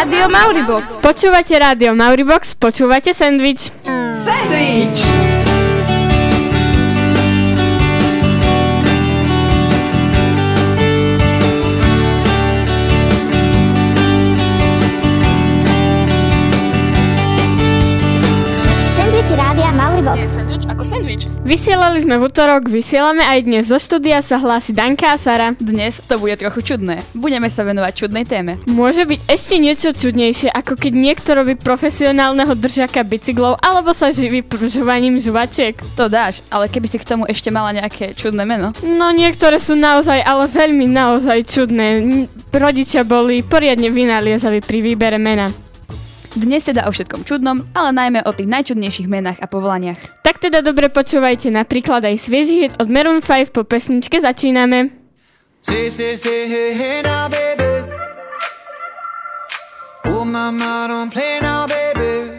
Rádio Mauribox. Počúvate Rádio Mauribox, počúvate Sandwich. Sandwich. Vysielali sme v útorok, vysielame aj dnes. Zo štúdia sa hlási Danka a Sara. Dnes to bude trochu čudné. Budeme sa venovať čudnej téme. Môže byť ešte niečo čudnejšie, ako keď niekto robí profesionálneho držaka bicyklov alebo sa živí pržovaním žuvačiek. To dáš, ale keby si k tomu ešte mala nejaké čudné meno. No niektoré sú naozaj, ale veľmi naozaj čudné. Rodičia boli poriadne vynaliezaví pri výbere mena. Dnes teda o všetkom čudnom, ale najmä o tých najčudnejších menách a povolaniach. Tak teda dobre počúvajte napríklad aj svieži hit od Maroon 5 po pesničke začíname. Say, say, say, hey, hey now, baby. Oh, mama, don't play now, baby.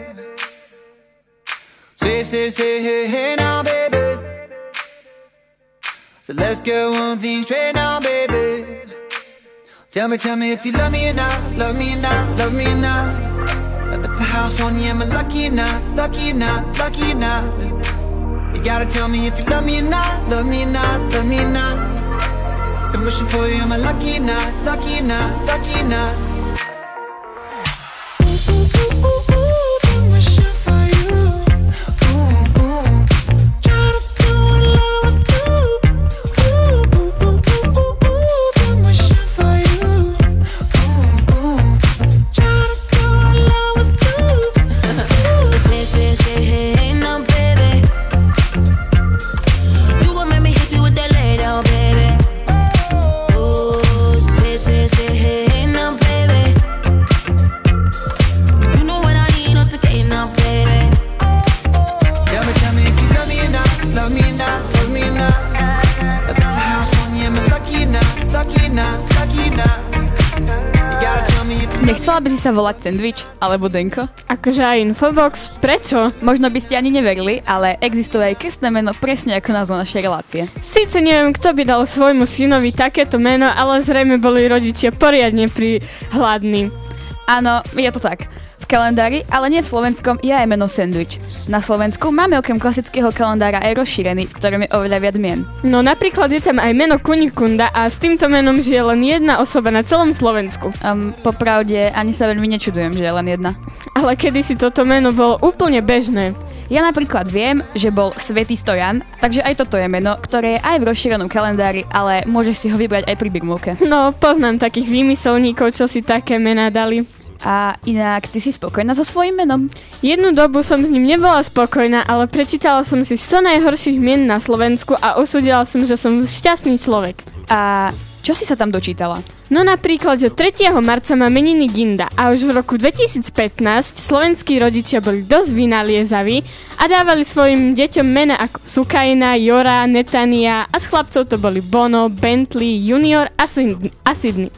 Say, say, say, hey, hey now, baby. So let's get one thing straight now, baby. Tell me, tell me if you love me or not, love me or not, love me or not. House on you, am I lucky or lucky or lucky or? You gotta tell me if you love me or not, love me or not, love me or not. Been wishing for you, am I lucky or? Lucky or? Lucky or? Nechcela by si sa volať Sandwich alebo Denko? Akože aj Infobox, prečo? Možno by ste ani neverili, ale existuje aj krstné meno presne ako názov našej relácie. Síce neviem, kto by dal svojmu synovi takéto meno, ale zrejme boli rodičia poriadne pri. Áno, je to tak. Kalendári, ale nie v slovenskom, je aj meno Sandwich. Na Slovensku máme okrem klasického kalendára aj rozšírený, v ktorom je oveľa viac mien. No napríklad je tam aj meno Kunikunda a s týmto menom žije len jedna osoba na celom Slovensku. Um, popravde ani sa veľmi nečudujem, že je len jedna. Ale kedysi toto meno bolo úplne bežné. Ja napríklad viem, že bol Svetý Stojan, takže aj toto je meno, ktoré je aj v rozšírenom kalendári, ale môžeš si ho vybrať aj pri Birmovke. No, poznám takých výmyselníkov, čo si také mená dali. A inak, ty si spokojná so svojím menom? Jednu dobu som s ním nebola spokojná, ale prečítala som si 100 najhorších mien na Slovensku a usúdila som, že som šťastný človek. A čo si sa tam dočítala? No napríklad, že 3. marca má meniny Ginda a už v roku 2015 slovenskí rodičia boli dosť vynaliezaví a dávali svojim deťom mena ako Sukajna, Jora, Netania a z chlapcov to boli Bono, Bentley, Junior a Sydney.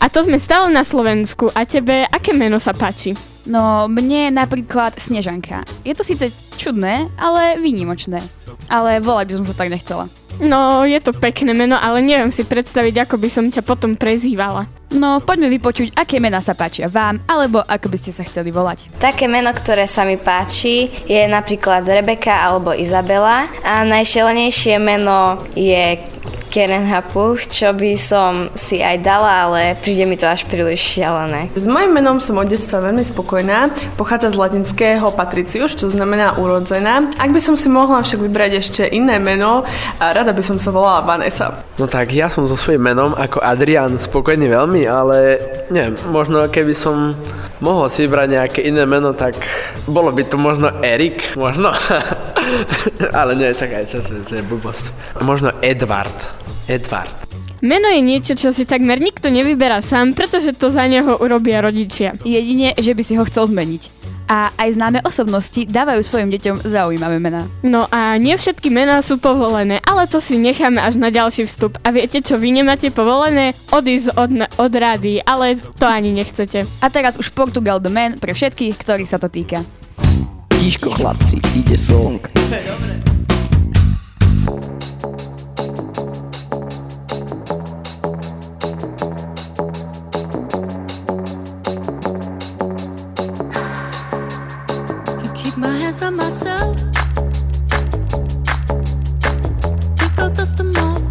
A, to sme stále na Slovensku a tebe aké meno sa páči? No, mne napríklad Snežanka. Je to síce čudné, ale výnimočné. Ale volať by som sa tak nechcela. No, je to pekné meno, ale neviem si predstaviť, ako by som ťa potom prezývala. No, poďme vypočuť, aké mená sa páčia vám, alebo ako by ste sa chceli volať. Také meno, ktoré sa mi páči, je napríklad Rebeka alebo Izabela. A najšelenejšie meno je Keren Hapuch, čo by som si aj dala, ale príde mi to až príliš šialené. S mojím menom som od detstva veľmi spokojná. Pochádza z latinského patricius, čo znamená urodzená. Ak by som si mohla však vybrať ešte iné meno, a rada by som sa volala Vanessa. No tak ja som so svojím menom ako Adrian spokojný veľmi, ale neviem, možno keby som mohol si vybrať nejaké iné meno, tak bolo by to možno Erik, možno. ale nie, čakaj, to, to, to je blbosť. Možno Edward. Edward. Meno je niečo, čo si takmer nikto nevyberá sám, pretože to za neho urobia rodičia. Jedine, že by si ho chcel zmeniť. A aj známe osobnosti dávajú svojim deťom zaujímavé mená. No a nie všetky mená sú povolené, ale to si necháme až na ďalší vstup. A viete čo, vy nemáte povolené? Odísť od, od rady, ale to ani nechcete. A teraz už Portugal the Man pre všetkých, ktorých sa to týka. Tiško chlapci, ide song. My hands on myself. Dust them off,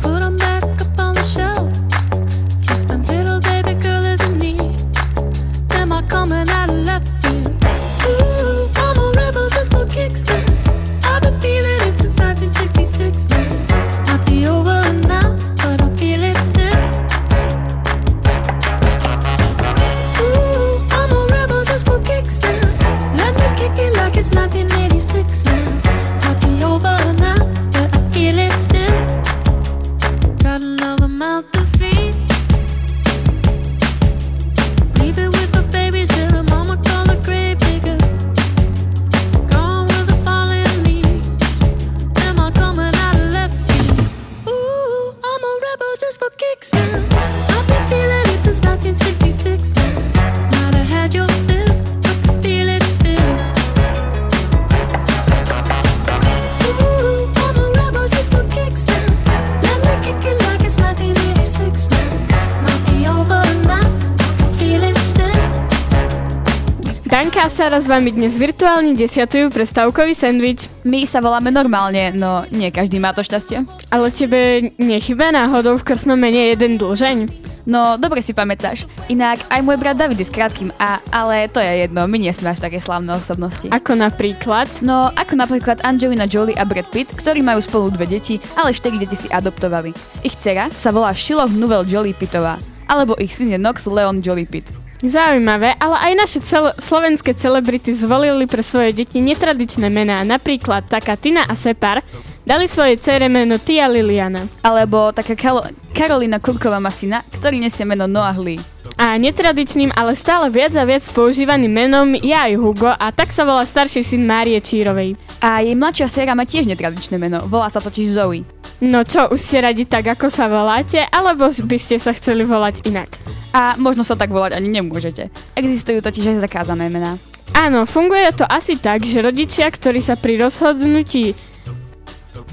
Danka a Sara s vami dnes virtuálne desiatujú prestávkový sendvič. My sa voláme normálne, no nie každý má to šťastie. Ale tebe nechyba náhodou v krstnom mene jeden dlžeň? No, dobre si pamätáš. Inak aj môj brat David je s krátkým A, ale to je jedno, my nie sme až také slávne osobnosti. Ako napríklad? No, ako napríklad Angelina Jolie a Brad Pitt, ktorí majú spolu dve deti, ale štyri deti si adoptovali. Ich dcera sa volá Shiloh Nouvelle Jolie Pittová, alebo ich syn je Nox Leon Jolie Pitt. Zaujímavé, ale aj naše cel- slovenské celebrity zvolili pre svoje deti netradičné mená. Napríklad taká Tina a Separ dali svojej dcere meno Tia Liliana. Alebo taká Kalo- Karolina Kurková Masina, ktorý nesie meno Noah Lee. A netradičným, ale stále viac a viac používaným menom je aj Hugo a tak sa volá starší syn Márie Čírovej. A jej mladšia séra má tiež netradičné meno, volá sa totiž Zoe. No čo, už ste radi tak, ako sa voláte, alebo by ste sa chceli volať inak? A možno sa tak volať ani nemôžete. Existujú totiž aj zakázané mená. Áno, funguje to asi tak, že rodičia, ktorí sa pri rozhodnutí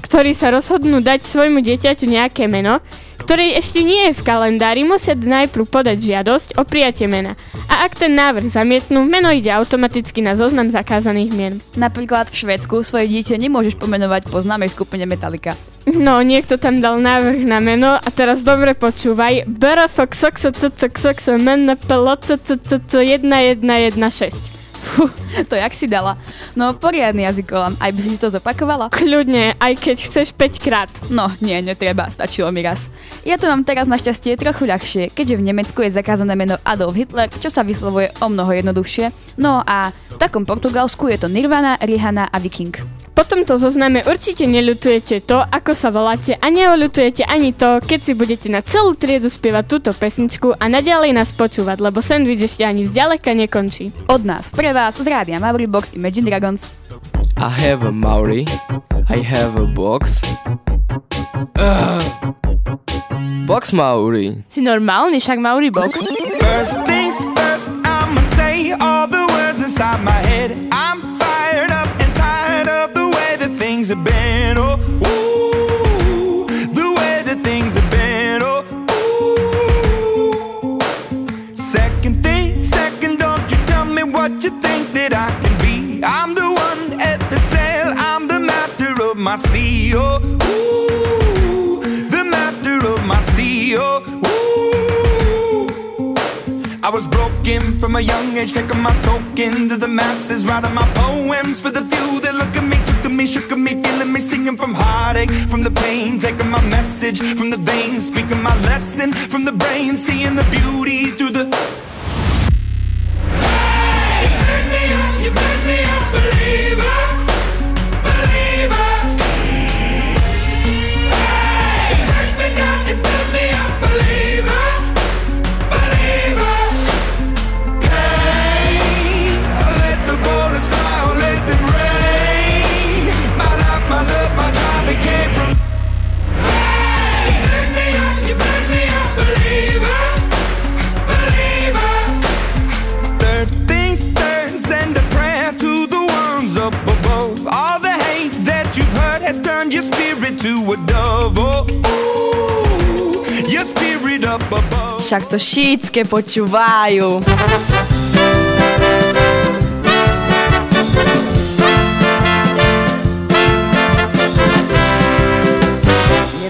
ktorí sa rozhodnú dať svojmu dieťaťu nejaké meno, ktoré ešte nie je v kalendári, musia najprv podať žiadosť o prijatie mena. A ak ten návrh zamietnú, meno ide automaticky na zoznam zakázaných mien. Napríklad v Švedsku svoje dieťa nemôžeš pomenovať po známej skupine Metallica. No, niekto tam dal návrh na meno a teraz dobre počúvaj. BRFXOXOXOMN1116. Fú, to jak si dala. No, poriadny jazykolam, aj by si to zopakovala? Kľudne, aj keď chceš 5 krát. No, nie, netreba, stačilo mi raz. Ja to mám teraz našťastie trochu ľahšie, keďže v Nemecku je zakázané meno Adolf Hitler, čo sa vyslovuje o mnoho jednoduchšie. No a v takom Portugalsku je to Nirvana, Rihanna a Viking. Po tomto zozname určite neľutujete to, ako sa voláte a neoľutujete ani to, keď si budete na celú triedu spievať túto pesničku a naďalej nás počúvať, lebo sandwich ešte ani zďaleka nekončí. Od nás, pre vás, z rádia Mauri Box Imagine Dragons. I have a Maori. I have a box. Ugh. Box Maori. Si normálny, však Mauri Box. First, inside my head. I'm fired up and tired of the way that things have been. Speaking my lesson from the brain, seeing the beauty through the. Has turned your spirit to a dove. Oh, ooh, your spirit up above. Však to šítske počúvajú.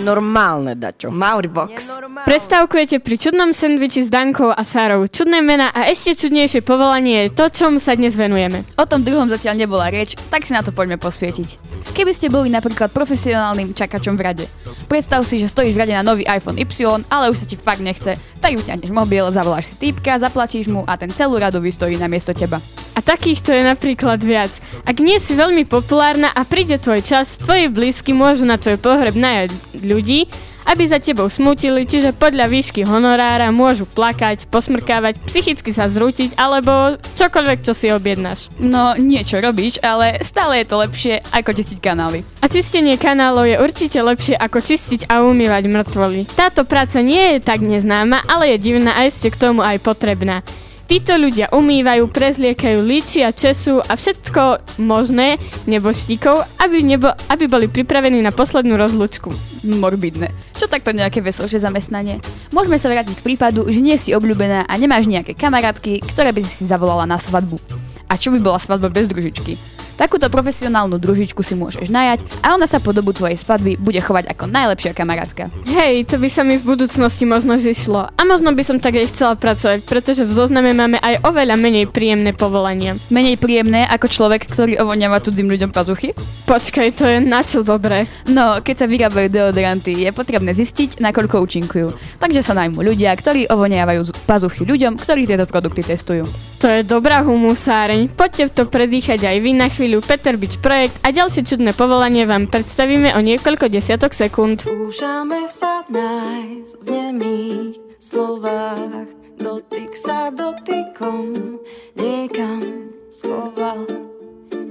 Nenormálne, dačo. Mauribox. Prestávkujete pri čudnom sendviči s Dankou a Sárou. Čudné mena a ešte čudnejšie povolanie je to, čomu sa dnes venujeme. O tom druhom zatiaľ nebola reč, tak si na to poďme posvietiť. Keby ste boli napríklad profesionálnym čakačom v rade. Predstav si, že stojíš v rade na nový iPhone Y, ale už sa ti fakt nechce, tak vyťahneš mobil, zavoláš si týpka, zaplatíš mu a ten celú radu vystojí na miesto teba. A takýchto je napríklad viac. Ak nie si veľmi populárna a príde tvoj čas, tvoji blízky môžu na tvoj pohreb najať ľudí, aby za tebou smutili, čiže podľa výšky honorára môžu plakať, posmrkávať, psychicky sa zrútiť alebo čokoľvek, čo si objednáš. No, niečo robíš, ale stále je to lepšie, ako čistiť kanály. A čistenie kanálov je určite lepšie ako čistiť a umývať mŕtvoly. Táto práca nie je tak neznáma, ale je divná a ešte k tomu aj potrebná. Títo ľudia umývajú, prezliekajú, líčia, česú a všetko možné neboštíkov, aby, nebo, aby boli pripravení na poslednú rozlúčku. Morbidné. Čo takto nejaké veselšie zamestnanie? Môžeme sa vrátiť k prípadu, že nie si obľúbená a nemáš nejaké kamarátky, ktoré by si zavolala na svadbu. A čo by bola svadba bez družičky? Takúto profesionálnu družičku si môžeš najať a ona sa po dobu tvojej svadby bude chovať ako najlepšia kamarátka. Hej, to by sa mi v budúcnosti možno zišlo. A možno by som tak aj chcela pracovať, pretože v zozname máme aj oveľa menej príjemné povolania. Menej príjemné ako človek, ktorý ovoniava cudzím ľuďom pazuchy? Počkaj, to je na čo dobré. No, keď sa vyrábajú deodoranty, je potrebné zistiť, nakoľko účinkujú. Takže sa najmú ľudia, ktorí ovoniavajú z- pazuchy ľuďom, ktorí tieto produkty testujú. To je dobrá humusáreň. Poďte to predýchať aj vy na chvíľu. Peter Bič projekt a ďalšie čudné povolanie vám predstavíme o niekoľko desiatok sekúnd. Skúšame sa nájsť v nemých slovách. Dotyk sa dotykom niekam schoval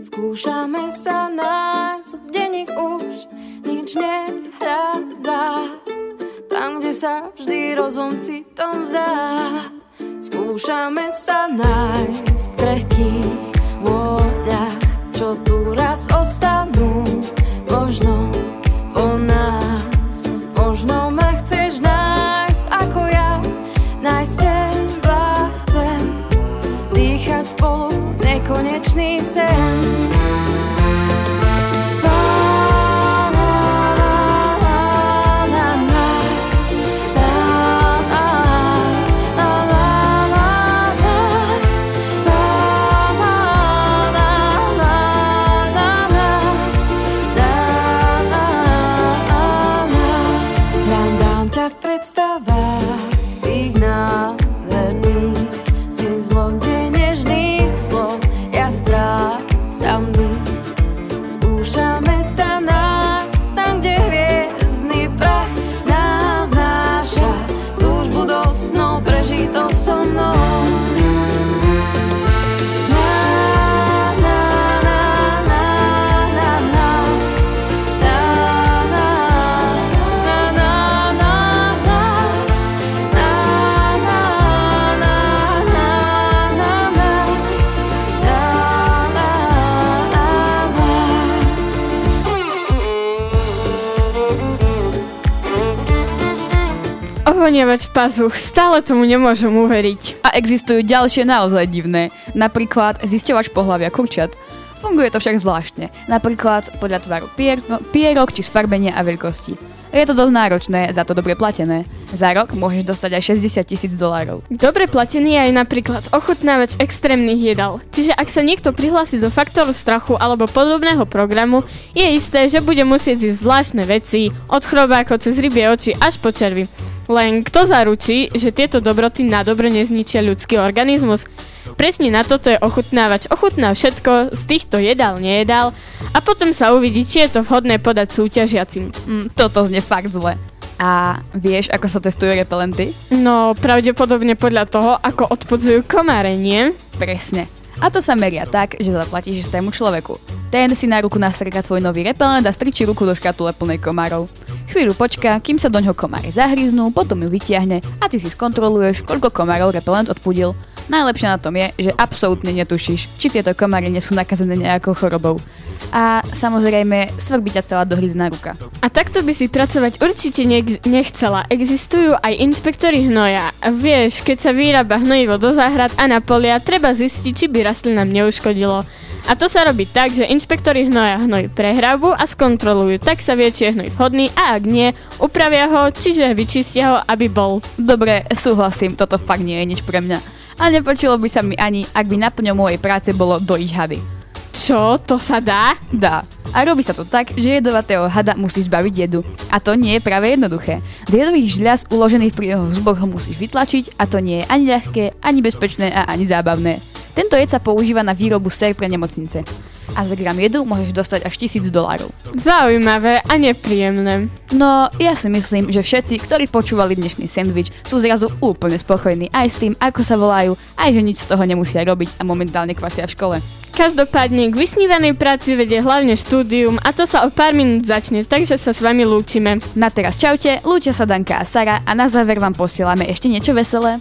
Skúšame sa nájsť v denník už nič nehľadá Tam, kde sa vždy rozum citom zdá Skúšame sa nájsť v krehkých vôňach Čo tu raz ostanú Ohoniavať pazuch, stále tomu nemôžem uveriť. A existujú ďalšie naozaj divné. Napríklad zisťovač pohľavia kurčiat. Funguje to však zvláštne. Napríklad podľa tvaru pier, no, pierok či sfarbenia a veľkosti. Je to dosť náročné, za to dobre platené. Za rok môžeš dostať aj 60 tisíc dolárov. Dobre platený je aj napríklad ochutnávač extrémnych jedál. Čiže ak sa niekto prihlási do faktoru strachu alebo podobného programu, je isté, že bude musieť zísť zvláštne veci, od chrobákov cez rybie oči až po červy. Len kto zaručí, že tieto dobroty na dobro nezničia ľudský organizmus? Presne na toto je ochutnávač. Ochutná všetko, z týchto jedál, nejedál a potom sa uvidí, či je to vhodné podať súťažiacim. Mm, toto znie fakt zle. A vieš, ako sa testujú repelenty? No, pravdepodobne podľa toho, ako odpodzujú komáre, nie? Presne. A to sa meria tak, že zaplatíš istému človeku. Ten si na ruku nastrika tvoj nový repelent a strčí ruku do škatule plnej komárov. Chvíľu počká, kým sa do ňoho komáre zahryznú, potom ju vytiahne a ty si skontroluješ, koľko komárov repelent odpudil. Najlepšie na tom je, že absolútne netušíš, či tieto komáre nie sú nakazené nejakou chorobou. A samozrejme svrbí ťa celá dohryzná ruka. A takto by si pracovať určite nech- nechcela. Existujú aj inšpektory hnoja. Vieš, keď sa vyrába hnojivo do záhrad a na polia, treba zistiť, či by rastlinám neuškodilo. A to sa robí tak, že inšpektori hnoja hnoj prehrabu a skontrolujú, tak sa vie, či je hnoj vhodný a ak nie, upravia ho, čiže vyčistia ho, aby bol. Dobre, súhlasím, toto fakt nie je nič pre mňa. A nepočilo by sa mi ani, ak by naplňou mojej práce bolo dojiť hady. Čo? To sa dá? Dá. A robí sa to tak, že jedovatého hada musíš zbaviť jedu. A to nie je práve jednoduché. Z jedových žľaz uložených pri jeho zuboch ho musíš vytlačiť a to nie je ani ľahké, ani bezpečné a ani zábavné. Tento jed sa používa na výrobu sér pre nemocnice. A za gram jedu môžeš dostať až 1000 dolárov. Zaujímavé a nepríjemné. No, ja si myslím, že všetci, ktorí počúvali dnešný sendvič, sú zrazu úplne spokojní aj s tým, ako sa volajú, aj že nič z toho nemusia robiť a momentálne kvasia v škole. Každopádne k vysnívanej práci vedie hlavne štúdium a to sa o pár minút začne, takže sa s vami lúčime. Na teraz čaute, lúčia sa Danka a Sara a na záver vám posielame ešte niečo veselé.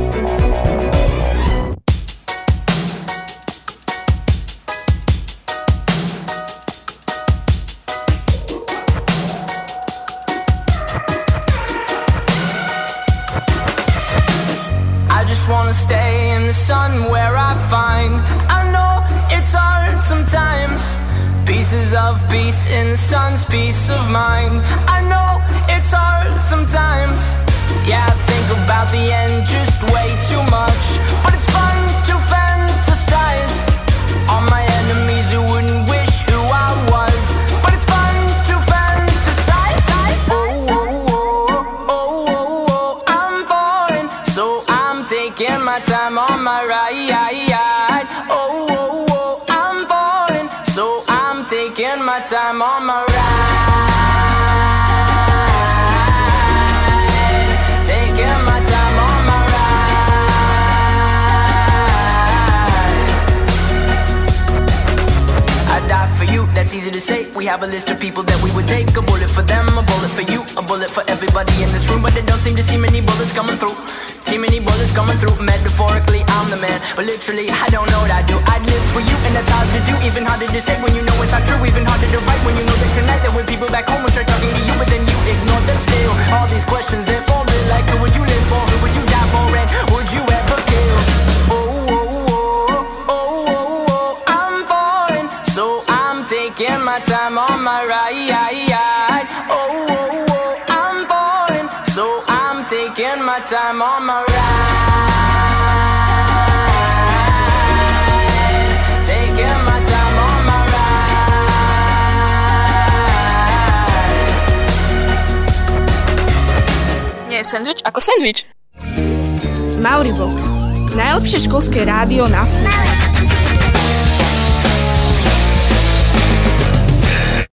Of peace in the sun's peace of mind. I know it's hard sometimes. Yeah, I think about the end just way too much. But it's fun to fantasize. On my say. We have a list of people that we would take. A bullet for them, a bullet for you, a bullet for everybody in this room. But they don't seem to see many bullets coming through. See many bullets coming through. Metaphorically, I'm the man, but literally, I don't know what I do. I'd live for you, and that's hard to do. Even harder to say when you know it's not true. Even harder to write when you know that tonight there were people back home who tried talking to you, but then you ignored them still. All these questions, they're falling like, who would you live for? Who would you die for? And would you ever kill? My time on my ride. Oh, oh, oh, I'm falling, so I'm taking my time on my ride. Taking my time on my ride. Nie je sandwich ako sandwich. Mauribox. Najlepšie školské rádio na svete.